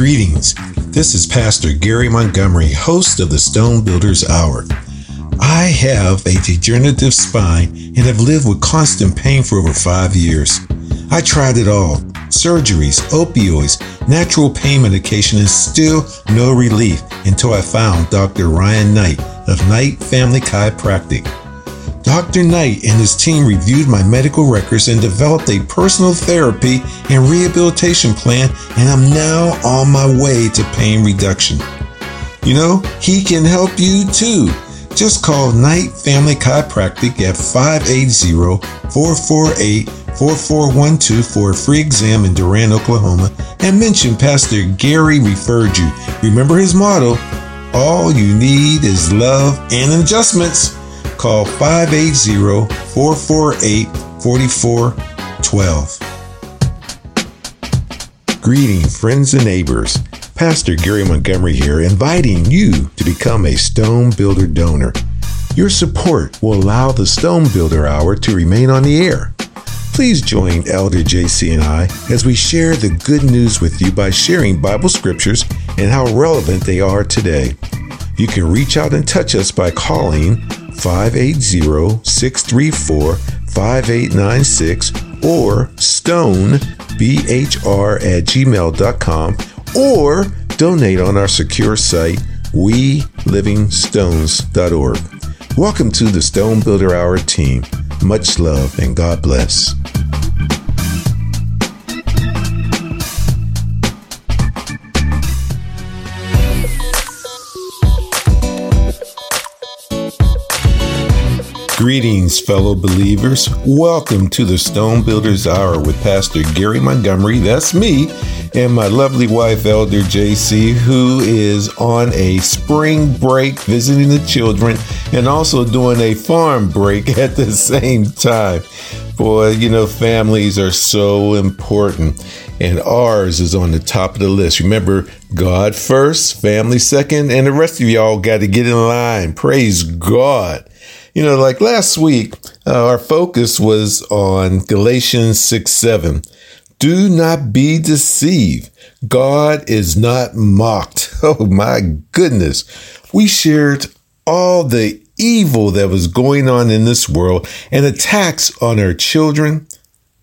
Greetings. This is Pastor Gary Montgomery, host of the Stone Builders Hour. I have a degenerative spine and have lived with constant pain for over five years. I tried it all surgeries, opioids, natural pain medication, and still no relief until I found Dr. Ryan Knight of Knight Family Chiropractic. Dr. Knight and his team reviewed my medical records and developed a personal therapy and rehabilitation plan, and I'm now on my way to pain reduction. You know, he can help you too. Just call Knight Family Chiropractic at 580-448-4412 for a free exam in Durant, Oklahoma, and mention Pastor Gary referred you. Remember his motto, all you need is love and adjustments. Call 580-448-4412. Greetings, friends and neighbors. Pastor Gary Montgomery here, inviting you to become a Stone Builder donor. Your support will allow the Stone Builder Hour to remain on the air. Please join Elder JC and I as we share the good news with you by sharing Bible scriptures and how relevant they are today. You can reach out and touch us by calling 580 634 5896 or stonebhr at gmail.com or donate on our secure site, welivingstones.org. Welcome to the Stone Builder Hour team. Much love and God bless. Greetings, fellow believers. Welcome to the Stone Builders Hour with Pastor Gary Montgomery. That's me, and my lovely wife, Elder JC, who is on a spring break visiting the children and also doing a farm break at the same time. Boy, you know, families are so important, and ours is on the top of the list. Remember, God first, family second, and the rest of y'all got to get in line. Praise God. You know, like last week, uh, our focus was on Galatians 6 7. Do not be deceived. God is not mocked. Oh my goodness. We shared all the evil that was going on in this world and attacks on our children,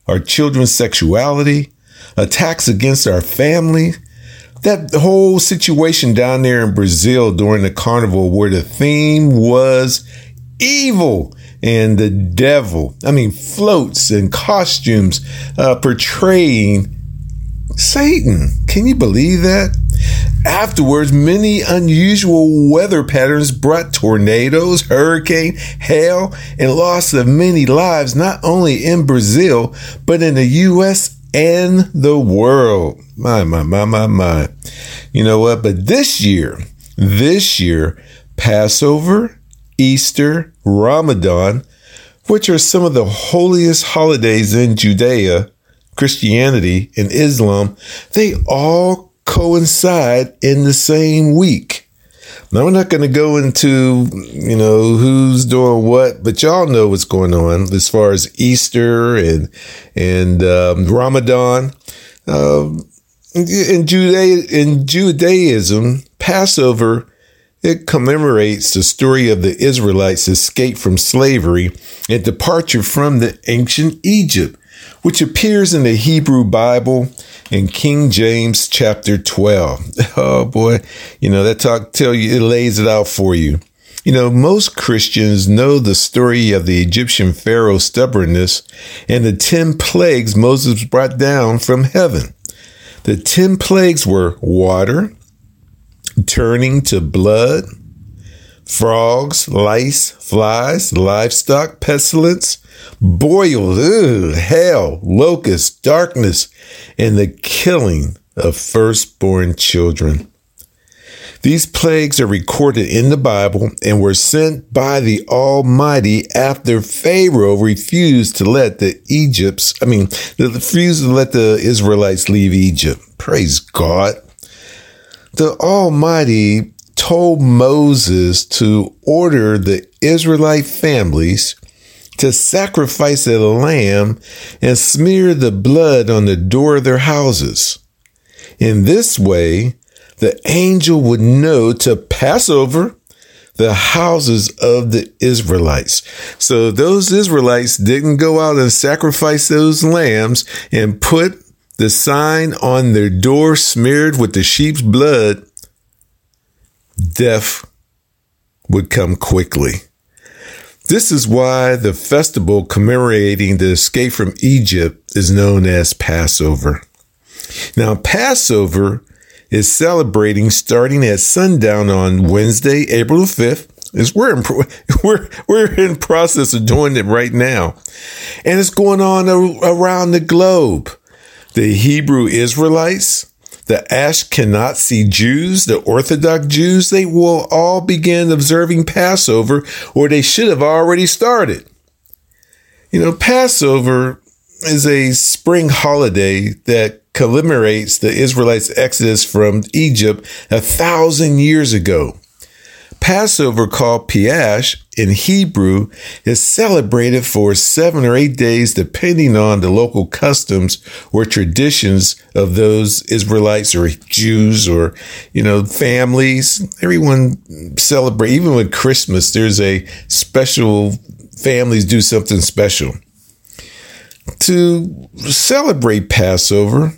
our children's sexuality, attacks against our family. That whole situation down there in Brazil during the carnival where the theme was evil and the devil. I mean, floats and costumes uh, portraying Satan. Can you believe that? Afterwards, many unusual weather patterns brought tornadoes, hurricane, hail, and loss of many lives, not only in Brazil, but in the U.S. and the world. My, my, my, my, my. You know what? But this year, this year, Passover Easter, Ramadan, which are some of the holiest holidays in Judea, Christianity, and Islam, they all coincide in the same week. Now, we're not going to go into, you know, who's doing what, but y'all know what's going on as far as Easter and, and, um, Ramadan. Um, in, Judea, in Judaism, Passover it commemorates the story of the Israelites' escape from slavery and departure from the ancient Egypt, which appears in the Hebrew Bible in King James chapter 12. Oh boy, you know, that talk tell you, it lays it out for you. You know, most Christians know the story of the Egyptian Pharaoh's stubbornness and the 10 plagues Moses brought down from heaven. The 10 plagues were water, turning to blood, frogs, lice, flies, livestock, pestilence, boil, ugh, hail, locust, darkness, and the killing of firstborn children. These plagues are recorded in the Bible and were sent by the Almighty after Pharaoh refused to let the Egypts, I mean, refused to let the Israelites leave Egypt. Praise God the Almighty told Moses to order the Israelite families to sacrifice a lamb and smear the blood on the door of their houses. In this way, the angel would know to pass over the houses of the Israelites. So those Israelites didn't go out and sacrifice those lambs and put the sign on their door smeared with the sheep's blood. Death would come quickly. This is why the festival commemorating the escape from Egypt is known as Passover. Now, Passover is celebrating starting at sundown on Wednesday, April 5th. Is we're in we're we're in process of doing it right now, and it's going on around the globe. The Hebrew Israelites, the Ashkenazi Jews, the Orthodox Jews, they will all begin observing Passover, or they should have already started. You know, Passover is a spring holiday that commemorates the Israelites' exodus from Egypt a thousand years ago. Passover, called Piash in Hebrew, is celebrated for seven or eight days, depending on the local customs or traditions of those Israelites or Jews or, you know, families. Everyone celebrate, even with Christmas, there's a special, families do something special. To celebrate Passover,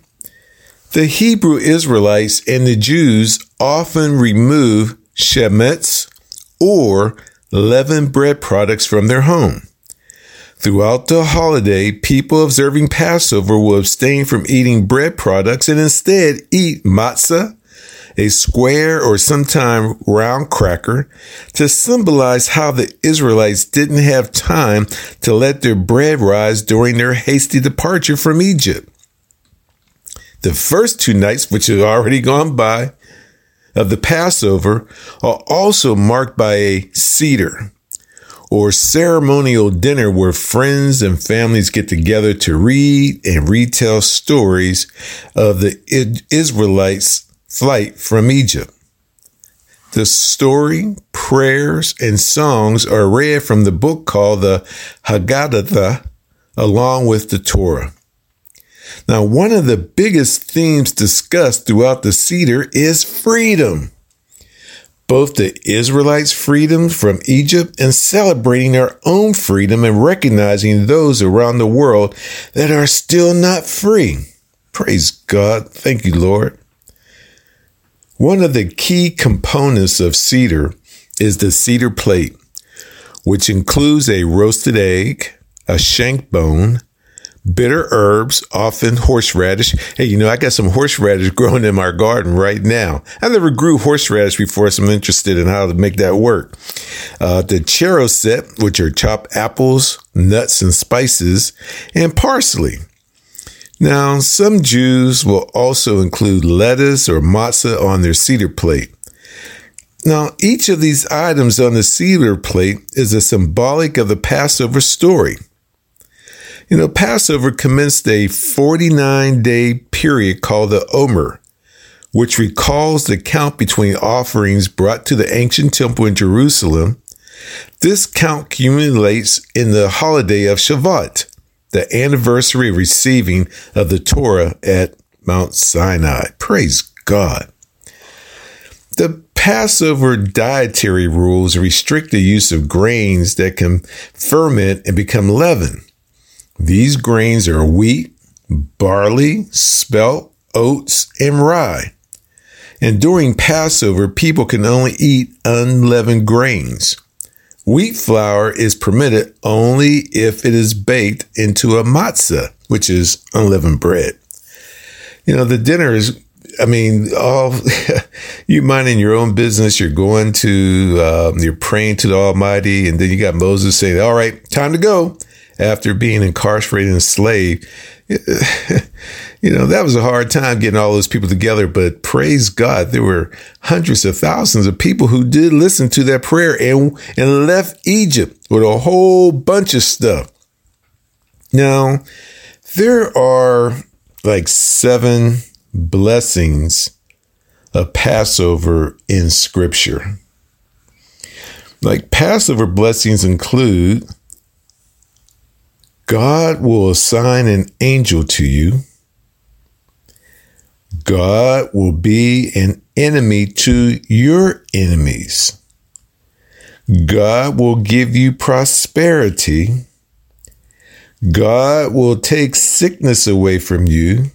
the Hebrew Israelites and the Jews often remove chametz or leavened bread products from their home. Throughout the holiday, people observing Passover will abstain from eating bread products and instead eat matzah, a square or sometimes round cracker, to symbolize how the Israelites didn't have time to let their bread rise during their hasty departure from Egypt. The first two nights, which have already gone by, of the Passover are also marked by a Seder or ceremonial dinner where friends and families get together to read and retell stories of the Israelites' flight from Egypt. The story, prayers, and songs are read from the book called the Haggadah along with the Torah. Now, one of the biggest themes discussed throughout the Seder is freedom. Both the Israelites' freedom from Egypt and celebrating our own freedom and recognizing those around the world that are still not free. Praise God. Thank you, Lord. One of the key components of Seder is the Seder plate, which includes a roasted egg, a shank bone, bitter herbs, often horseradish. Hey, you know, I got some horseradish growing in my garden right now. I never grew horseradish before, so I'm interested in how to make that work. Uh, the charoset, which are chopped apples, nuts, and spices, and parsley. Now, some Jews will also include lettuce or matzah on their Seder plate. Now, each of these items on the Seder plate is a symbolic of the Passover story. You know, Passover commenced a 49 day period called the Omer, which recalls the count between offerings brought to the ancient temple in Jerusalem. This count accumulates in the holiday of Shavuot, the anniversary of receiving of the Torah at Mount Sinai. Praise God. The Passover dietary rules restrict the use of grains that can ferment and become leaven. These grains are wheat, barley, spelt, oats, and rye. And during Passover, people can only eat unleavened grains. Wheat flour is permitted only if it is baked into a matzah, which is unleavened bread. You know, the dinner is, I mean, all you minding your own business. You're going to, um, you're praying to the Almighty, and then you got Moses saying, "All right, time to go." After being incarcerated and enslaved. you know, that was a hard time getting all those people together, but praise God, there were hundreds of thousands of people who did listen to that prayer and, and left Egypt with a whole bunch of stuff. Now, there are like seven blessings of Passover in scripture. Like Passover blessings include God will assign an angel to you. God will be an enemy to your enemies. God will give you prosperity. God will take sickness away from you.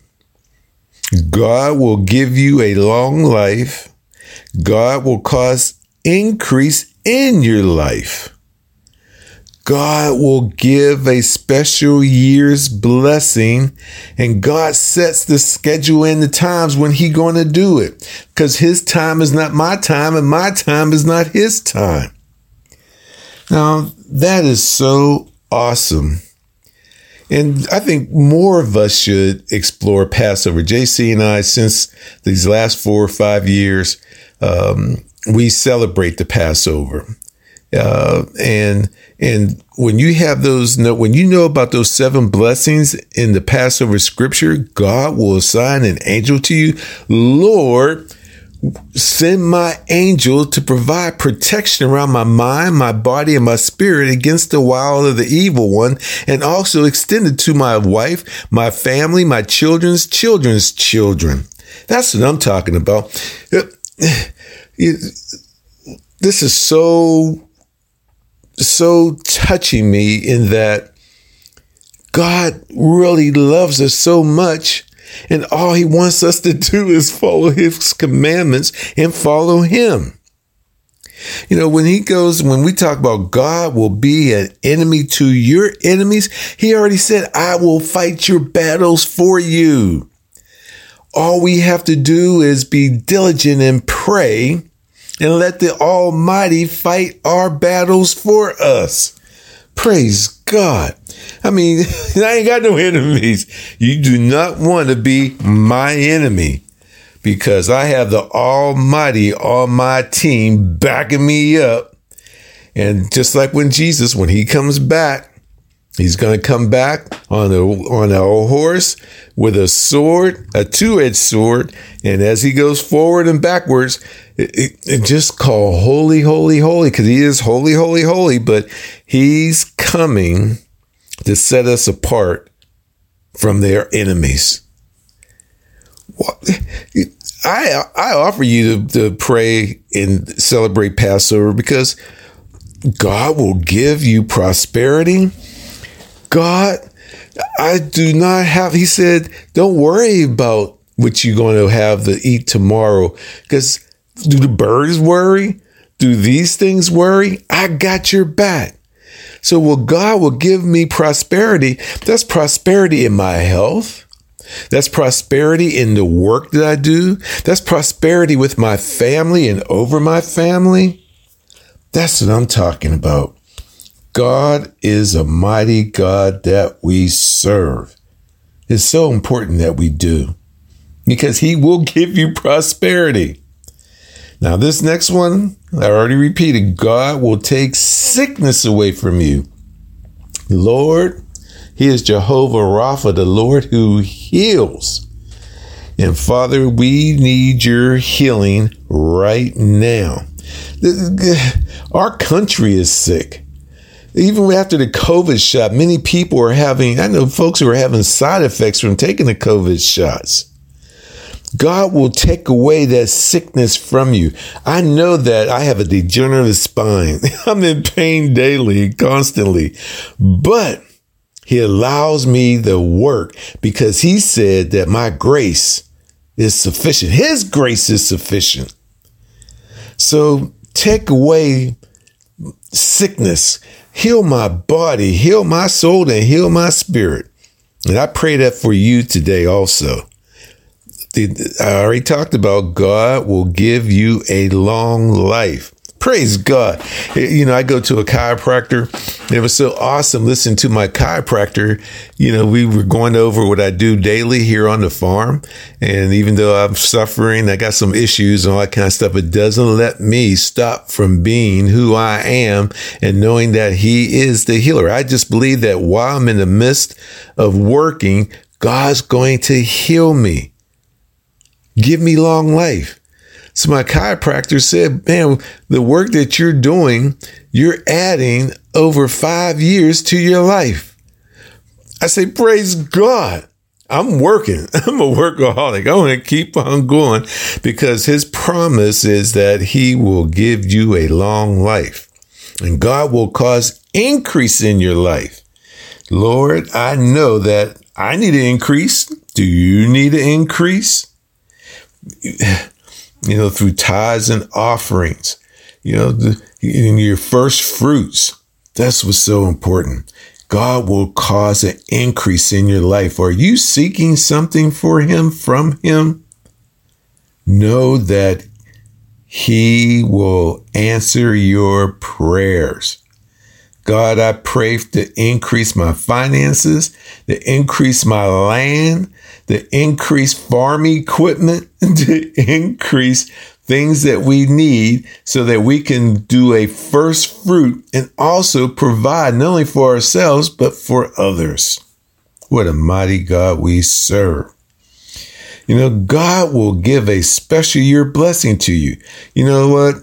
God will give you a long life. God will cause increase in your life. God will give a special year's blessing and God sets the schedule and the times when he going to do it because his time is not my time and my time is not his time. Now that is so awesome. And I think more of us should explore Passover. JC and I, since these last four or five years, um, we celebrate the Passover. Uh, and and when you have those, when you know about those seven blessings in the Passover scripture, God will assign an angel to you. Lord, send my angel to provide protection around my mind, my body, and my spirit against the wild of the evil one, and also extended to my wife, my family, my children's children's children. That's what I'm talking about. This is so so touching me in that God really loves us so much. And all he wants us to do is follow his commandments and follow him. You know, when he goes, when we talk about God will be an enemy to your enemies, he already said, I will fight your battles for you. All we have to do is be diligent and pray and let the Almighty fight our battles for us. Praise God. I mean, I ain't got no enemies. You do not want to be my enemy because I have the Almighty on my team backing me up. And just like when Jesus, when he comes back, He's going to come back on a on a horse with a sword, a two-edged sword, and as he goes forward and backwards, it, it, it just call holy, holy, holy, because he is holy, holy, holy. But he's coming to set us apart from their enemies. I I offer you to, to pray and celebrate Passover because God will give you prosperity God, I do not have, he said, don't worry about what you're going to have to eat tomorrow. Because do the birds worry? Do these things worry? I got your back. So, well, God will give me prosperity. That's prosperity in my health. That's prosperity in the work that I do. That's prosperity with my family and over my family. That's what I'm talking about. God is a mighty God that we serve. It's so important that we do because He will give you prosperity. Now, this next one, I already repeated God will take sickness away from you. Lord, He is Jehovah Rapha, the Lord who heals. And Father, we need your healing right now. Our country is sick even after the COVID shot, many people are having, I know folks who are having side effects from taking the COVID shots. God will take away that sickness from you. I know that I have a degenerative spine. I'm in pain daily, constantly, but he allows me the work because he said that my grace is sufficient. His grace is sufficient. So take away sickness heal my body, heal my soul, and heal my spirit. And I pray that for you today also. I already talked about God will give you a long life. Praise God. Eh, you know, I go to a chiropractor. It was so awesome listening to my chiropractor. You know, we were going over what I do daily here on the farm. And even though I'm suffering, I got some issues and all that kind of stuff, it doesn't let me stop from being who I am and knowing that He is the healer. I just believe that while I'm in the midst of working, God's going to heal me, give me long life. So my chiropractor said, man, the work that you're doing, you're adding over five years to your life. I say, praise God. I'm working. I'm a workaholic. I want to keep on going because his promise is that he will give you a long life and God will cause increase in your life. Lord, I know that I need an increase. Do you need an increase? You know, through tithes and offerings, you know, the, in your first fruits. That's what's so important. God will cause an increase in your life. Are you seeking something for Him from Him? Know that He will answer your prayers. God, I pray to increase my finances, to increase my land, to increase farm equipment, to increase things that we need so that we can do a first fruit and also provide not only for ourselves, but for others. What a mighty God we serve. You know, God will give a special year blessing to you. You know what?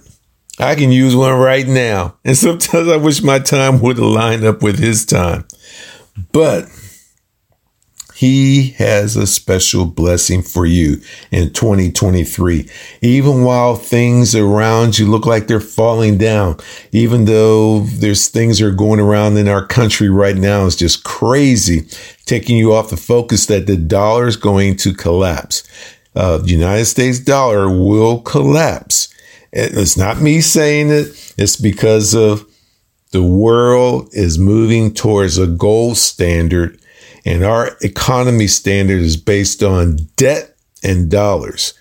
I can use one right now. And sometimes I wish my time would line up with his time. But he has a special blessing for you in 2023. Even while things around you look like they're falling down, even though there's things that are going around in our country right now is just crazy, taking you off the focus that the dollar is going to collapse. Uh, the United States dollar will collapse. It's not me saying it. It's because of the world is moving towards a gold standard and our economy standard is based on debt and dollars.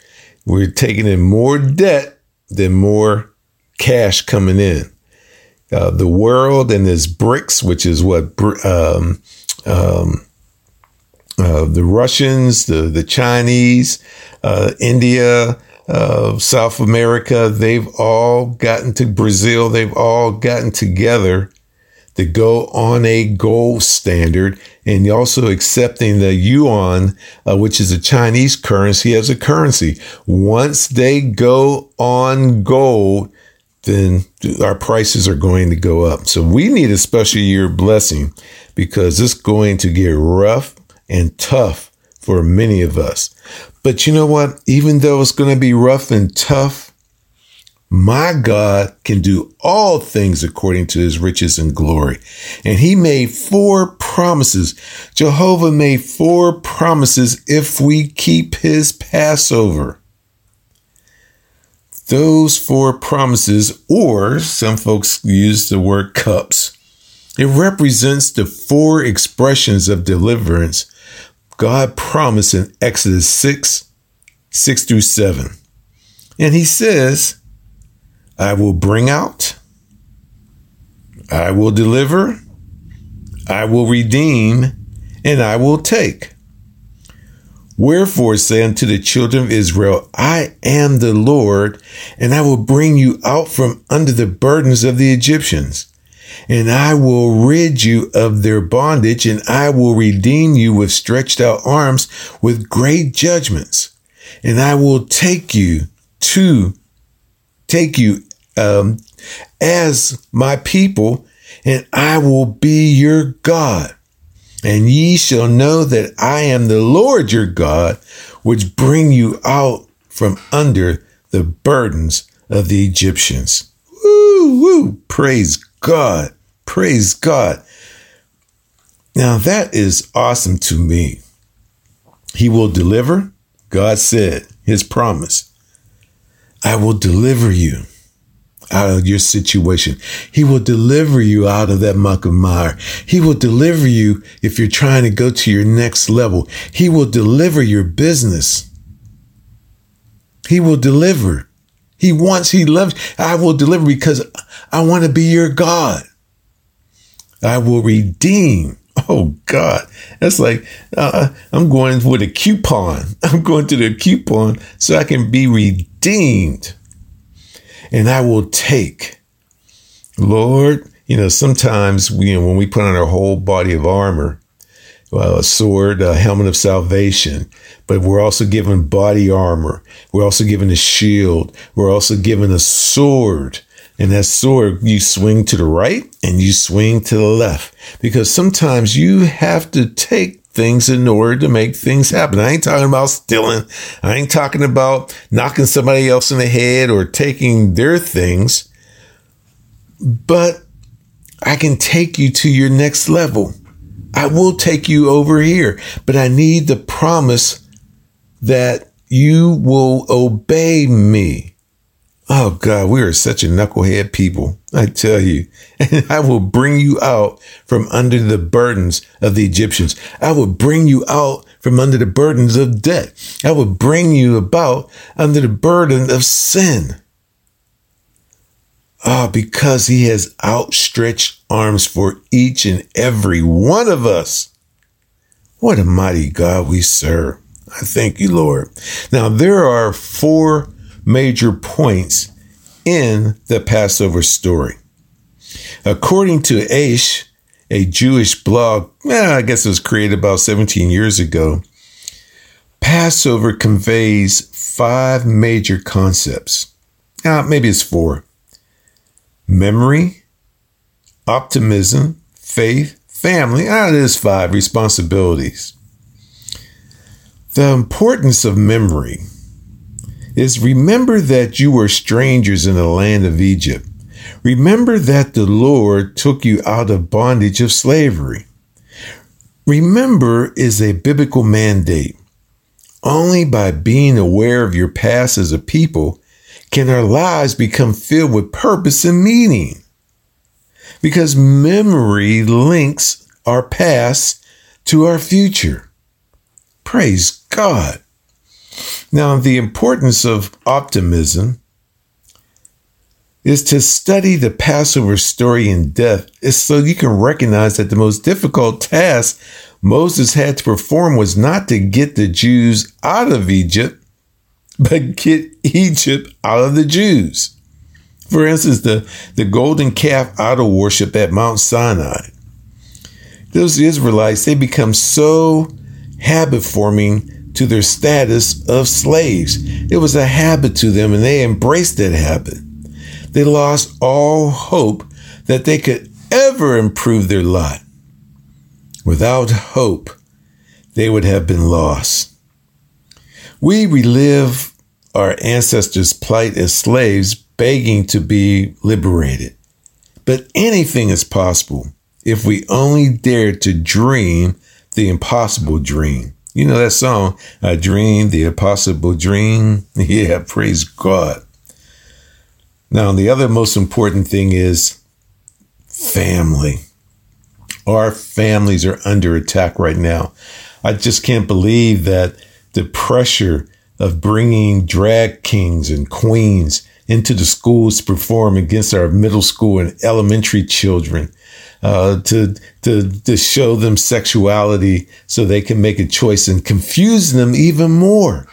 We're taking in more debt than more cash coming in. Uh, the world and its BRICS, which is what um, um, uh, the Russians, the the Chinese, uh, India, uh, South America, they've all gotten to Brazil. They've all gotten together to go on a gold standard and also accepting the yuan, uh, which is a Chinese currency, as a currency. Once they go on gold, then our prices are going to go up. So we need a special year blessing because it's going to get rough and tough for many of us. But you know what? Even though it's going to be rough and tough, my God can do all things according to his riches and glory. And he made four promises. Jehovah made four promises if we keep his Passover. Those four promises, or some folks use the word cups, it represents the four expressions of deliverance God promised in Exodus 6 6 through 7. And he says, I will bring out, I will deliver, I will redeem, and I will take. Wherefore say unto the children of Israel, I am the Lord, and I will bring you out from under the burdens of the Egyptians. And I will rid you of their bondage, and I will redeem you with stretched out arms with great judgments. And I will take you to take you um, as my people, and I will be your God. And ye shall know that I am the Lord your God, which bring you out from under the burdens of the Egyptians. Woo, woo. Praise God. Praise God. Now that is awesome to me. He will deliver. God said his promise. I will deliver you out of your situation. He will deliver you out of that muck of mire. He will deliver you if you're trying to go to your next level. He will deliver your business. He will deliver. He wants, he loves, I will deliver because I want to be your God. I will redeem. Oh God, that's like uh, I'm going with a coupon. I'm going to the coupon so I can be redeemed and I will take. Lord, you know, sometimes we, you know, when we put on our whole body of armor, well, a sword, a helmet of salvation, but we're also given body armor. We're also given a shield. We're also given a sword. And that sword, you swing to the right and you swing to the left because sometimes you have to take things in order to make things happen. I ain't talking about stealing. I ain't talking about knocking somebody else in the head or taking their things. But I can take you to your next level. I will take you over here, but I need the promise that you will obey me. Oh God, we are such a knucklehead people. I tell you, and I will bring you out from under the burdens of the Egyptians. I will bring you out from under the burdens of debt. I will bring you about under the burden of sin. Ah, oh, because he has outstretched arms for each and every one of us. What a mighty God we serve. I thank you, Lord. Now, there are four major points in the Passover story. According to Aish, a Jewish blog, eh, I guess it was created about 17 years ago, Passover conveys five major concepts. Uh, maybe it's four memory, optimism, faith, family. Ah, it is five responsibilities. The importance of memory is remember that you were strangers in the land of Egypt. Remember that the Lord took you out of bondage of slavery. Remember is a biblical mandate. Only by being aware of your past as a people can our lives become filled with purpose and meaning. Because memory links our past to our future. Praise God. Now, the importance of optimism is to study the Passover story in depth, so you can recognize that the most difficult task Moses had to perform was not to get the Jews out of Egypt, but get Egypt out of the Jews. For instance, the, the golden calf idol worship at Mount Sinai. Those Israelites, they become so habit forming to their status of slaves. It was a habit to them and they embraced that habit. They lost all hope that they could ever improve their lot. Without hope, they would have been lost. We relive our ancestors' plight as slaves, begging to be liberated. But anything is possible if we only dare to dream the impossible dream. You know that song, I Dream, the Impossible Dream? Yeah, praise God. Now, the other most important thing is family. Our families are under attack right now. I just can't believe that the pressure of bringing drag kings and queens into the schools to perform against our middle school and elementary children uh, to, to, to show them sexuality so they can make a choice and confuse them even more.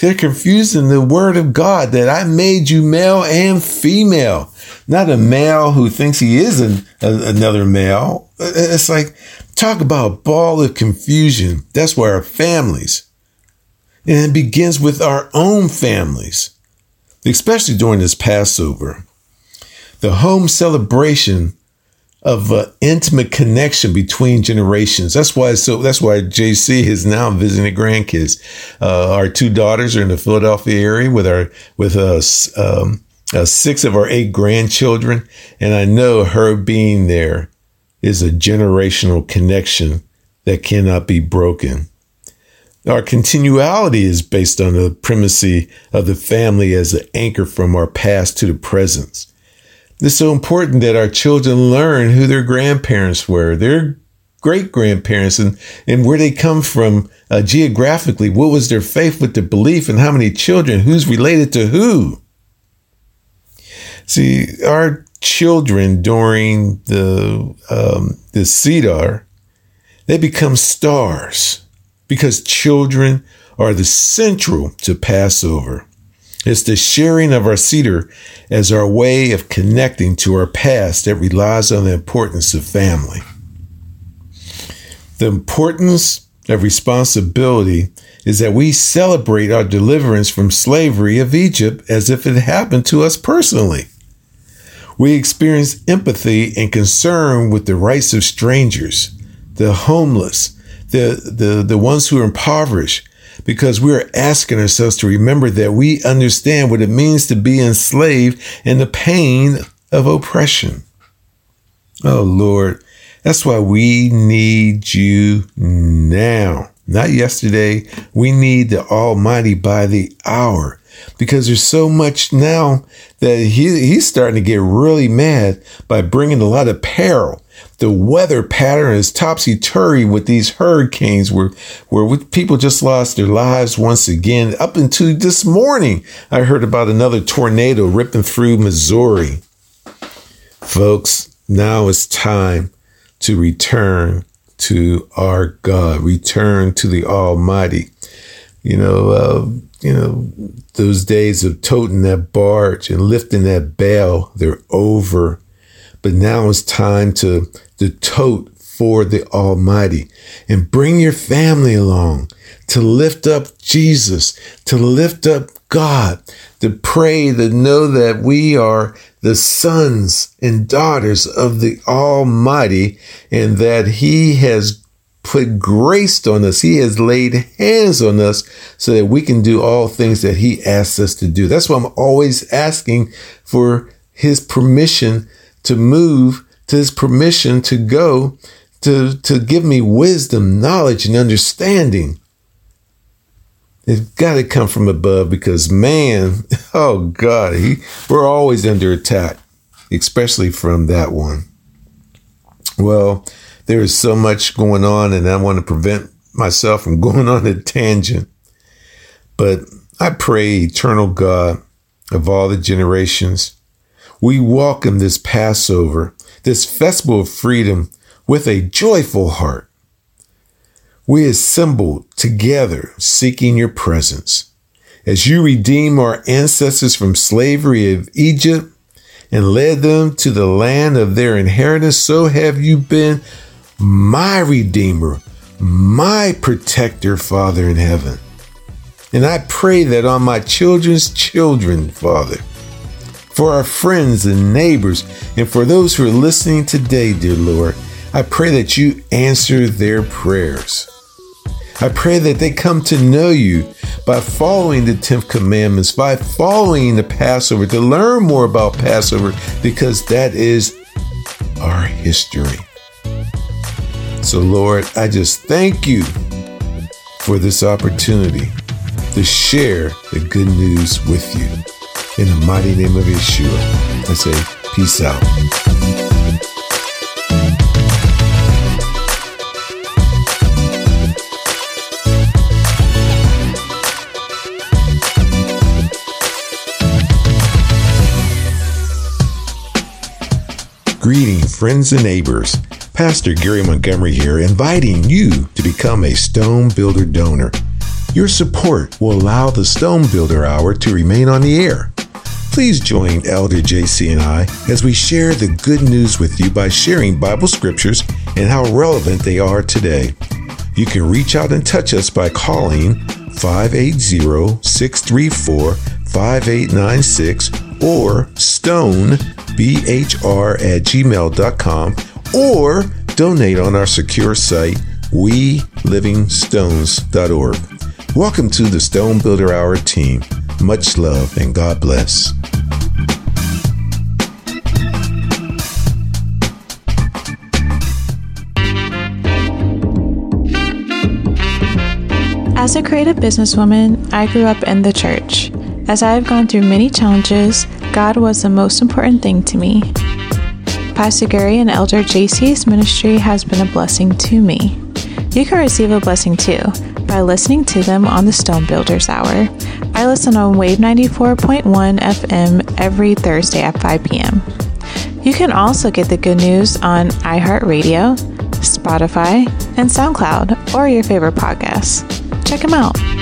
They're confusing the word of God that I made you male and female, not a male who thinks he is an, a, another male. It's like, talk about a ball of confusion. That's where our families, and it begins with our own families, especially during this Passover. The home celebration of uh, intimate connection between generations. That's why so that's why JC is now visiting grandkids. Uh, our two daughters are in the Philadelphia area with our with us um, uh, six of our eight grandchildren, and I know her being there is a generational connection that cannot be broken. Our continuality is based on the primacy of the family as an anchor from our past to the present. It's so important that our children learn who their grandparents were, their great grandparents, and, and where they come from uh, geographically. What was their faith, with their belief, and how many children, who's related to who. See, our children during the um, the Seder, they become stars because children are the central to Passover. It's the sharing of our Seder as our way of connecting to our past that relies on the importance of family. The importance of responsibility is that we celebrate our deliverance from slavery of Egypt as if it happened to us personally. We experience empathy and concern with the rights of strangers, the homeless, the, the, the ones who are impoverished, because we're asking ourselves to remember that we understand what it means to be enslaved and the pain of oppression. Oh Lord, that's why we need you now, not yesterday. We need the Almighty by the hour because there's so much now that he, he's starting to get really mad by bringing a lot of peril. The weather pattern is topsy turvy with these hurricanes where, where people just lost their lives once again. Up until this morning, I heard about another tornado ripping through Missouri. Folks, now it's time to return to our God, return to the Almighty. You know, uh, you know, those days of toting that barge and lifting that bale, they're over. But now it's time to, to tote for the Almighty and bring your family along to lift up Jesus, to lift up God, to pray, to know that we are the sons and daughters of the Almighty and that He has put grace on us. He has laid hands on us so that we can do all things that He asks us to do. That's why I'm always asking for His permission to move, to His permission to go, to, to give me wisdom, knowledge, and understanding. It's got to come from above because man, oh God, he, we're always under attack, especially from that one. Well, there is so much going on, and I want to prevent myself from going on a tangent. But I pray, eternal God of all the generations, we welcome this Passover, this festival of freedom, with a joyful heart we assemble together seeking your presence. As you redeem our ancestors from slavery of Egypt and led them to the land of their inheritance, so have you been my Redeemer, my protector, Father in heaven. And I pray that on my children's children, Father, for our friends and neighbors, and for those who are listening today, dear Lord, I pray that you answer their prayers. I pray that they come to know you by following the 10th commandments, by following the Passover, to learn more about Passover, because that is our history. So, Lord, I just thank you for this opportunity to share the good news with you. In the mighty name of Yeshua, I say, peace out. Greeting, friends and neighbors. Pastor Gary Montgomery here, inviting you to become a Stone Builder donor. Your support will allow the Stone Builder Hour to remain on the air. Please join Elder JC and I as we share the good news with you by sharing Bible scriptures and how relevant they are today. You can reach out and touch us by calling 580 634 5896 or stone bhr at gmail.com or donate on our secure site, welivingstones.org. Welcome to the Stone Builder Hour team. Much love and God bless. As a creative businesswoman, I grew up in the church. As I have gone through many challenges, God was the most important thing to me. Pastor Gary and Elder JC's ministry has been a blessing to me. You can receive a blessing too by listening to them on the Stone Builders Hour. I listen on Wave 94.1 FM every Thursday at 5 p.m. You can also get the good news on iHeartRadio, Spotify, and SoundCloud, or your favorite podcasts. Check them out.